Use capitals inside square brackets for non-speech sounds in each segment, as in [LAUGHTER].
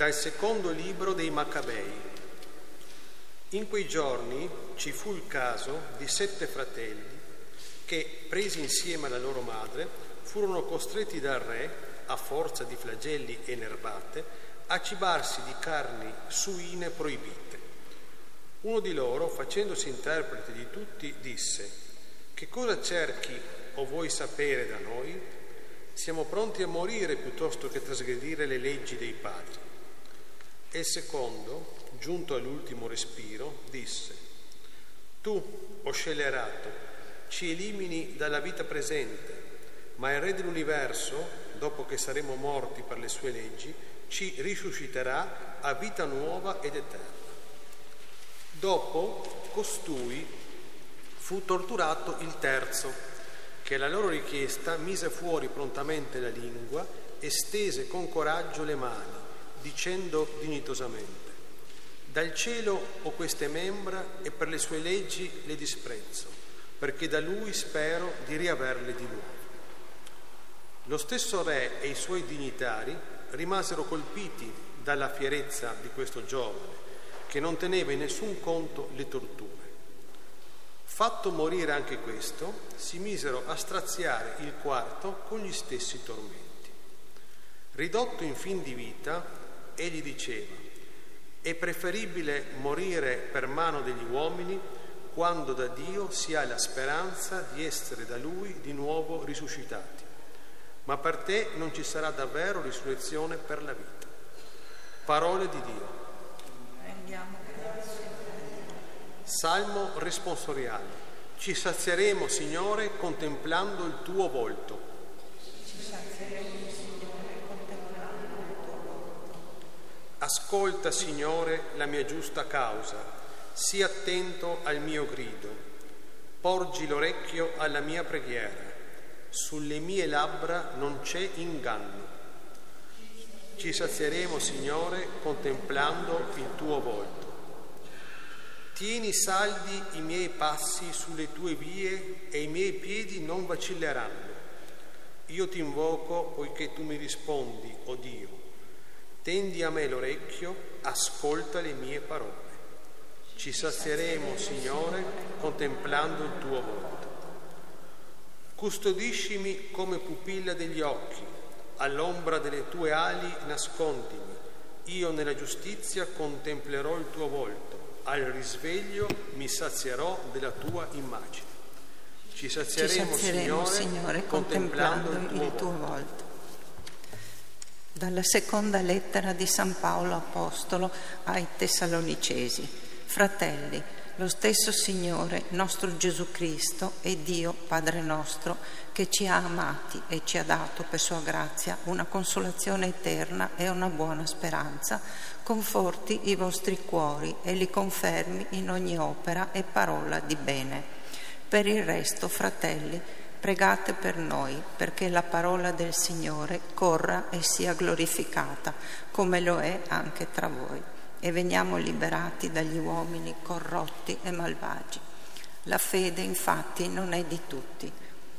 Dal secondo libro dei Maccabei. In quei giorni ci fu il caso di sette fratelli che, presi insieme alla loro madre, furono costretti dal re, a forza di flagelli e nerbate, a cibarsi di carni suine proibite. Uno di loro, facendosi interprete di tutti, disse, Che cosa cerchi o vuoi sapere da noi? Siamo pronti a morire piuttosto che trasgredire le leggi dei padri. E il secondo, giunto all'ultimo respiro, disse, Tu, o scellerato, ci elimini dalla vita presente, ma il Re dell'universo, dopo che saremo morti per le sue leggi, ci risusciterà a vita nuova ed eterna. Dopo, costui fu torturato il terzo, che alla loro richiesta mise fuori prontamente la lingua e stese con coraggio le mani dicendo dignitosamente, dal cielo ho queste membra e per le sue leggi le disprezzo, perché da lui spero di riaverle di nuovo. Lo stesso re e i suoi dignitari rimasero colpiti dalla fierezza di questo giovane, che non teneva in nessun conto le torture. Fatto morire anche questo, si misero a straziare il quarto con gli stessi tormenti. Ridotto in fin di vita, egli diceva, è preferibile morire per mano degli uomini quando da Dio si ha la speranza di essere da Lui di nuovo risuscitati. Ma per te non ci sarà davvero risurrezione per la vita. Parole di Dio. Salmo responsoriale. Ci sazieremo, Signore, contemplando il tuo volto. Ascolta, Signore, la mia giusta causa, sii attento al mio grido, porgi l'orecchio alla mia preghiera, sulle mie labbra non c'è inganno. Ci sazieremo, Signore, contemplando il tuo volto. Tieni saldi i miei passi sulle tue vie e i miei piedi non vacilleranno. Io ti invoco poiché tu mi rispondi, o oh Dio. Tendi a me l'orecchio, ascolta le mie parole. Ci sazieremo, Signore, contemplando il tuo volto. Custodiscimi come pupilla degli occhi, all'ombra delle tue ali nascondimi. Io nella giustizia contemplerò il tuo volto, al risveglio mi sazierò della tua immagine. Ci sazieremo, Ci sazieremo Signore, Signore, contemplando, contemplando il tuo volto. volto. Dalla seconda lettera di San Paolo Apostolo ai Tessalonicesi. Fratelli, lo stesso Signore, nostro Gesù Cristo e Dio, Padre nostro, che ci ha amati e ci ha dato per sua grazia una consolazione eterna e una buona speranza, conforti i vostri cuori e li confermi in ogni opera e parola di bene. Per il resto, fratelli, Pregate per noi perché la parola del Signore corra e sia glorificata, come lo è anche tra voi, e veniamo liberati dagli uomini corrotti e malvagi. La fede infatti non è di tutti,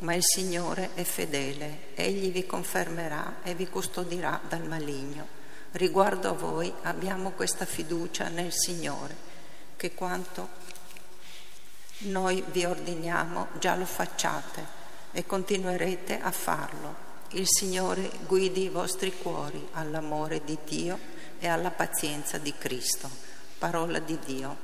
ma il Signore è fedele, egli vi confermerà e vi custodirà dal maligno. Riguardo a voi abbiamo questa fiducia nel Signore, che quanto noi vi ordiniamo già lo facciate e continuerete a farlo. Il Signore guidi i vostri cuori all'amore di Dio e alla pazienza di Cristo. Parola di Dio.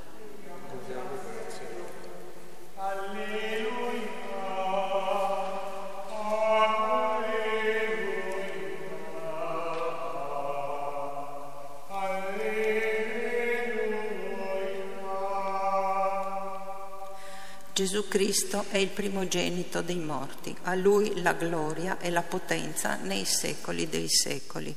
Gesù Cristo è il primogenito dei morti, a Lui la gloria e la potenza nei secoli dei secoli.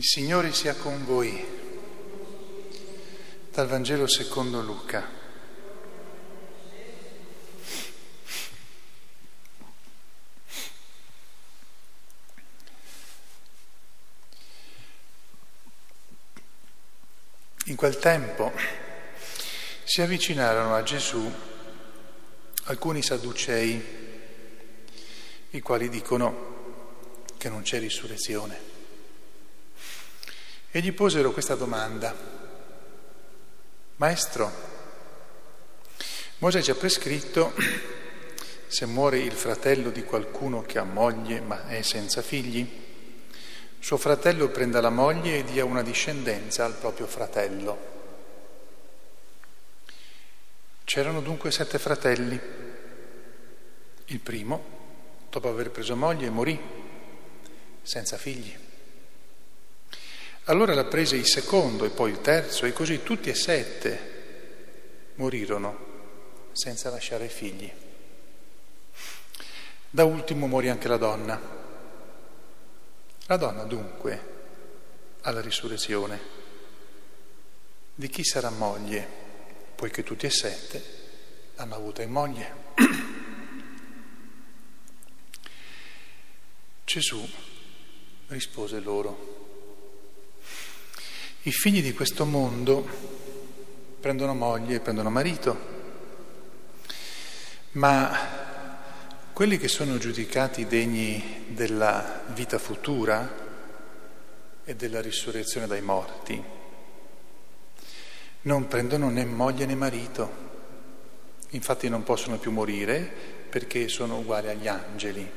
Il Signore sia con voi. Dal Vangelo secondo Luca. In quel tempo si avvicinarono a Gesù alcuni sadducei, i quali dicono che non c'è risurrezione e gli posero questa domanda. Maestro, Mosè ci ha prescritto [CLEARS THROAT] se muore il fratello di qualcuno che ha moglie ma è senza figli, suo fratello prenda la moglie e dia una discendenza al proprio fratello. C'erano dunque sette fratelli. Il primo, dopo aver preso moglie, morì senza figli. Allora la prese il secondo e poi il terzo e così tutti e sette morirono senza lasciare figli. Da ultimo morì anche la donna. La donna dunque alla risurrezione di chi sarà moglie, poiché tutti e sette l'hanno avuta in moglie. Gesù rispose loro, i figli di questo mondo prendono moglie e prendono marito, ma quelli che sono giudicati degni della vita futura e della risurrezione dai morti non prendono né moglie né marito, infatti non possono più morire perché sono uguali agli angeli.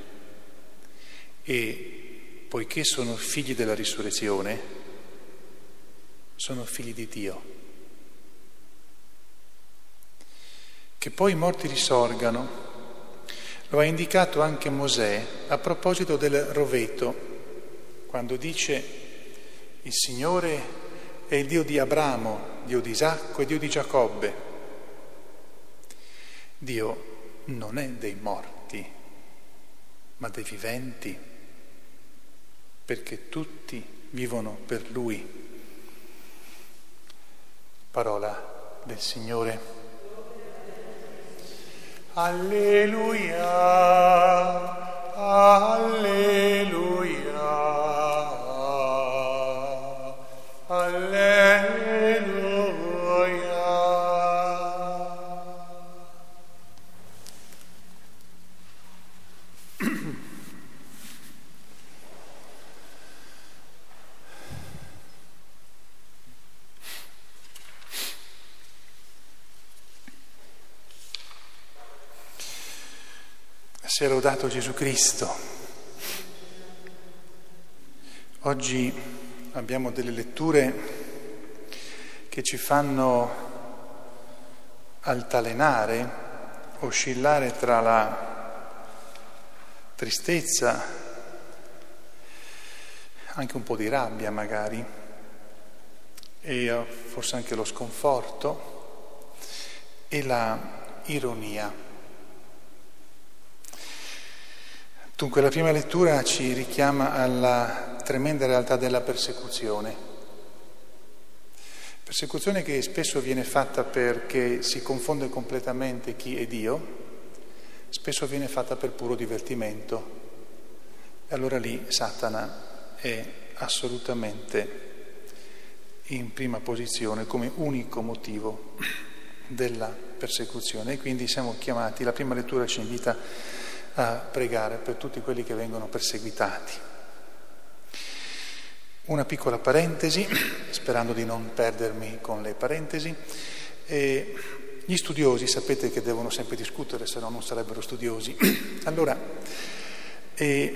E poiché sono figli della risurrezione, sono figli di Dio. Che poi i morti risorgano, lo ha indicato anche Mosè a proposito del roveto, quando dice il Signore è il Dio di Abramo, Dio di Isacco e Dio di Giacobbe. Dio non è dei morti, ma dei viventi, perché tutti vivono per Lui. Parola del Signore. Alleluia, alleluia, alleluia. Sia lodato Gesù Cristo. Oggi abbiamo delle letture che ci fanno altalenare, oscillare tra la tristezza, anche un po' di rabbia magari, e eh, forse anche lo sconforto e la ironia. Dunque la prima lettura ci richiama alla tremenda realtà della persecuzione. Persecuzione che spesso viene fatta perché si confonde completamente chi è Dio, spesso viene fatta per puro divertimento. E allora lì Satana è assolutamente in prima posizione come unico motivo della persecuzione. E quindi siamo chiamati, la prima lettura ci invita a pregare per tutti quelli che vengono perseguitati. Una piccola parentesi, sperando di non perdermi con le parentesi. E gli studiosi sapete che devono sempre discutere, se no non sarebbero studiosi. [CLEARS THROAT] Allora, eh,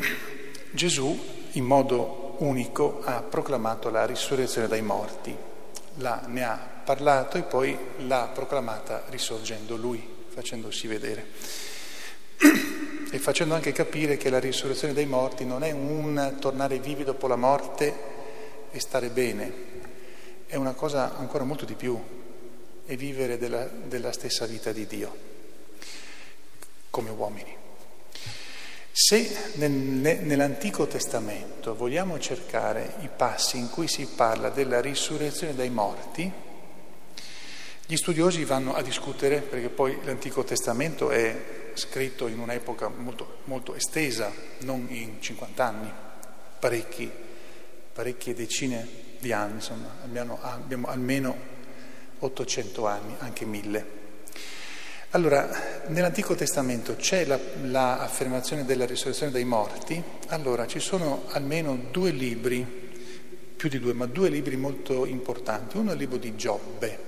Gesù in modo unico ha proclamato la risurrezione dai morti, la, ne ha parlato e poi l'ha proclamata risorgendo lui, facendosi vedere e facendo anche capire che la risurrezione dei morti non è un tornare vivi dopo la morte e stare bene, è una cosa ancora molto di più, è vivere della, della stessa vita di Dio come uomini. Se nell'Antico Testamento vogliamo cercare i passi in cui si parla della risurrezione dai morti, gli studiosi vanno a discutere, perché poi l'Antico Testamento è scritto in un'epoca molto, molto estesa, non in 50 anni, parecchi, parecchie decine di anni, insomma, abbiamo, abbiamo almeno 800 anni, anche mille. Allora, nell'Antico Testamento c'è l'affermazione la della risurrezione dei morti, allora ci sono almeno due libri, più di due, ma due libri molto importanti. Uno è il libro di Giobbe.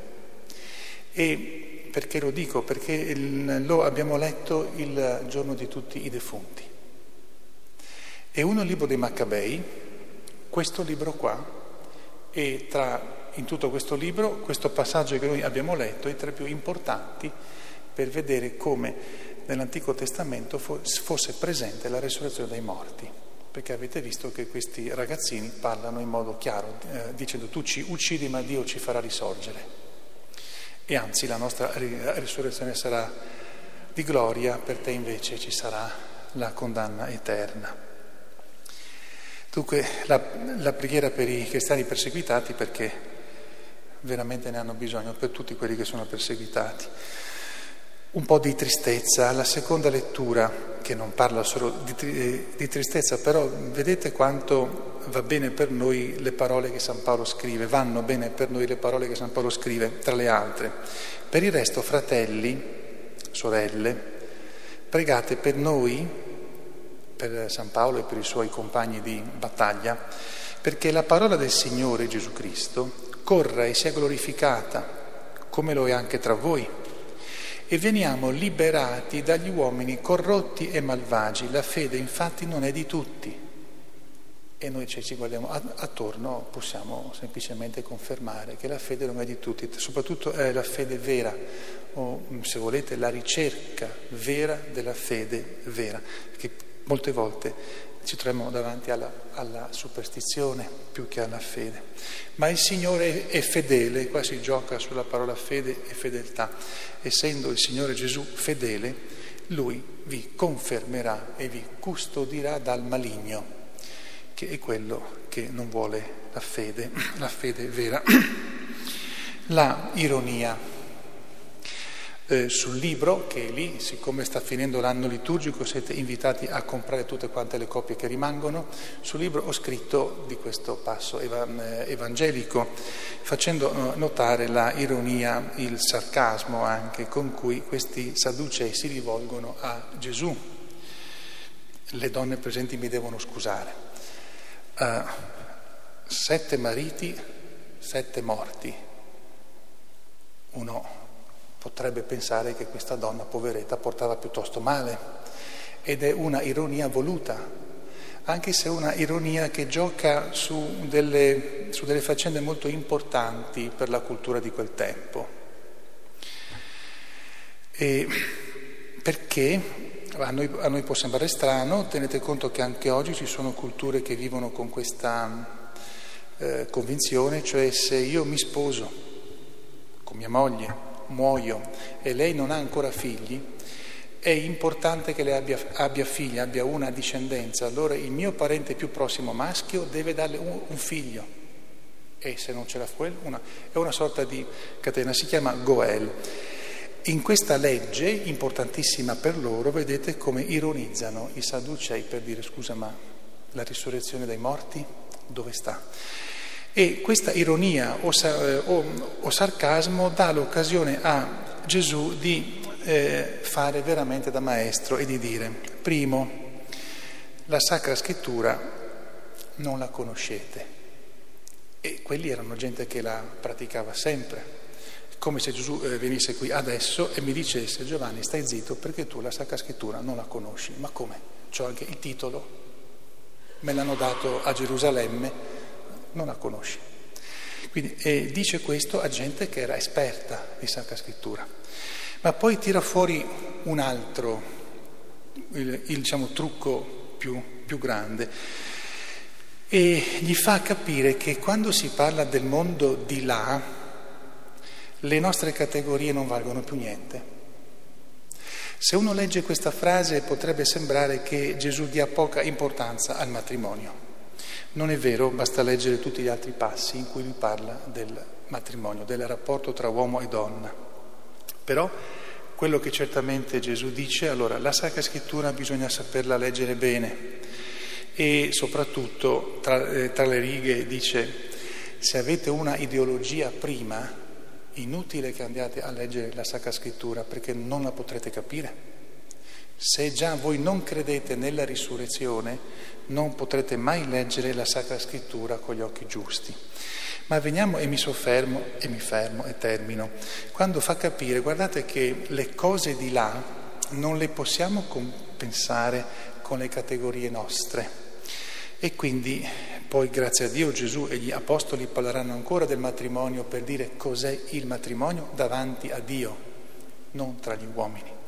E perché lo dico? Perché lo abbiamo letto il giorno di tutti i defunti. E uno libro dei Maccabei, questo libro qua, e tra, in tutto questo libro questo passaggio che noi abbiamo letto è tra i più importanti per vedere come nell'Antico Testamento fosse presente la resurrezione dei morti, perché avete visto che questi ragazzini parlano in modo chiaro, eh, dicendo tu ci uccidi ma Dio ci farà risorgere. E anzi la nostra risurrezione sarà di gloria, per te invece ci sarà la condanna eterna. Dunque la, la preghiera per i cristiani perseguitati perché veramente ne hanno bisogno, per tutti quelli che sono perseguitati un po' di tristezza. La seconda lettura, che non parla solo di, eh, di, tristezza, però vedete quanto va bene per noi le parole che San Paolo scrive, vanno bene per noi le parole che San Paolo scrive, tra le altre. Per il resto, fratelli, sorelle, pregate per noi, per San Paolo e per i suoi compagni di battaglia, perché la parola del Signore Gesù Cristo corra e sia glorificata, come lo è anche tra voi e veniamo liberati dagli uomini corrotti e malvagi. La fede infatti non è di tutti. E noi ci guardiamo attorno, possiamo semplicemente confermare che la fede non è di tutti, soprattutto è la fede vera, o se volete la ricerca vera della fede vera, che molte volte ci troviamo davanti alla, alla, superstizione più che alla fede. Ma il Signore è fedele, qua si gioca sulla parola fede e fedeltà. Essendo il Signore Gesù fedele, Lui vi confermerà e vi custodirà dal maligno, che è quello che non vuole la fede, [CLEARS THROAT] la fede vera. [CLEARS THROAT] La ironia eh, sul libro che è lì, siccome sta finendo l'anno liturgico siete invitati a comprare tutte quante le copie che rimangono, sul libro ho scritto di questo passo eh, evangelico, facendo eh, notare la ironia, il sarcasmo anche con cui questi sadducei si rivolgono a Gesù. Le donne presenti mi devono scusare. Uh, sette mariti, sette morti. Uno potrebbe pensare che questa donna poveretta portava piuttosto male ed è una ironia voluta, anche se è una ironia che gioca su delle, su delle faccende molto importanti per la cultura di quel tempo. E perché a noi, a noi, può sembrare strano, tenete conto che anche oggi ci sono culture che vivono con questa eh, convinzione, cioè se io mi sposo con mia moglie muoio e lei non ha ancora figli, è importante che lei abbia, abbia figli, abbia una discendenza, allora il mio parente più prossimo maschio deve darle un, un figlio. E se non ce l'ha fuori, una, è una sorta di catena, si chiama Goel. In questa legge, importantissima per loro, vedete come ironizzano i Sadducei per dire scusa ma la risurrezione dai morti dove sta? E questa ironia o, o, o sarcasmo dà l'occasione a Gesù di eh, fare veramente da maestro e di dire, primo, la Sacra Scrittura non la conoscete. E quelli erano gente che la praticava sempre. Come se Gesù eh, venisse qui adesso e mi dicesse Giovanni stai zitto perché tu la Sacra Scrittura non la conosci. Ma come? C'ho anche il titolo, me l'hanno dato a Gerusalemme, non la conosci. Quindi eh, dice questo a gente che era esperta di Sacra Scrittura. Ma poi tira fuori un altro, il, il diciamo, trucco più, più grande e gli fa capire che quando si parla del mondo di là, le nostre categorie non valgono più niente. Se uno legge questa frase potrebbe sembrare che Gesù dia poca importanza al matrimonio. Non è vero, basta leggere tutti gli altri passi in cui lui parla del matrimonio, del rapporto tra uomo e donna. Però quello che certamente Gesù dice, allora la Sacra Scrittura bisogna saperla leggere bene e soprattutto tra, eh, tra le righe dice se avete una ideologia prima, inutile che andiate a leggere la Sacra Scrittura perché non la potrete capire. Se già voi non credete nella risurrezione, non potrete mai leggere la Sacra Scrittura con gli occhi giusti. Ma veniamo e mi soffermo e mi fermo e termino. Quando fa capire, guardate che le cose di là non le possiamo compensare con le categorie nostre. E quindi poi grazie a Dio Gesù e gli apostoli parleranno ancora del matrimonio per dire cos'è il matrimonio davanti a Dio, non tra gli uomini.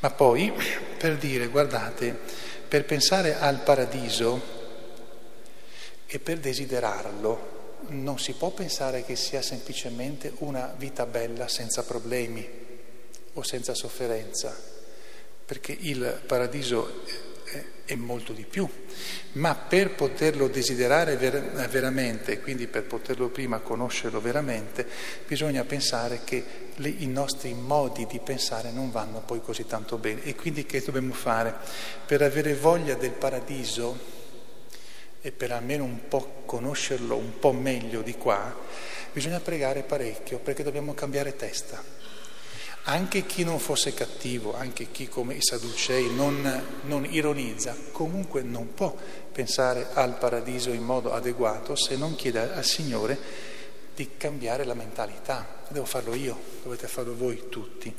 Ma poi per dire, guardate, per pensare al paradiso e per desiderarlo, non si può pensare che sia semplicemente una vita bella senza problemi o senza sofferenza, perché il paradiso è molto di più, ma per poterlo desiderare ver- veramente, quindi per poterlo prima conoscerlo veramente, bisogna pensare che le, i nostri modi di pensare non vanno poi così tanto bene. E quindi che dobbiamo fare? Per avere voglia del paradiso e per almeno un po' conoscerlo un po' meglio di qua, bisogna pregare parecchio perché dobbiamo cambiare testa. Anche chi non fosse cattivo, anche chi come i Sadducei non, non, ironizza, comunque non può pensare al paradiso in modo adeguato se non chiede al Signore di cambiare la mentalità. Devo farlo io, dovete farlo voi tutti,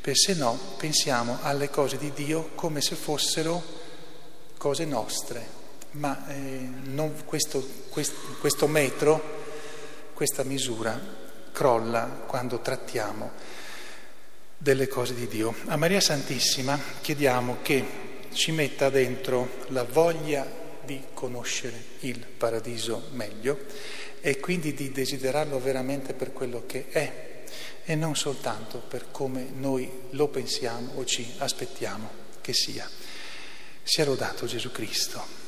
perché se no pensiamo alle cose di Dio come se fossero cose nostre, ma eh, questo, questo, questo metro, questa misura crolla quando trattiamo delle cose di Dio. A Maria Santissima chiediamo che ci metta dentro la voglia di conoscere il paradiso meglio e quindi di desiderarlo veramente per quello che è e non soltanto per come noi lo pensiamo o ci aspettiamo che sia. Sia lodato Gesù Cristo.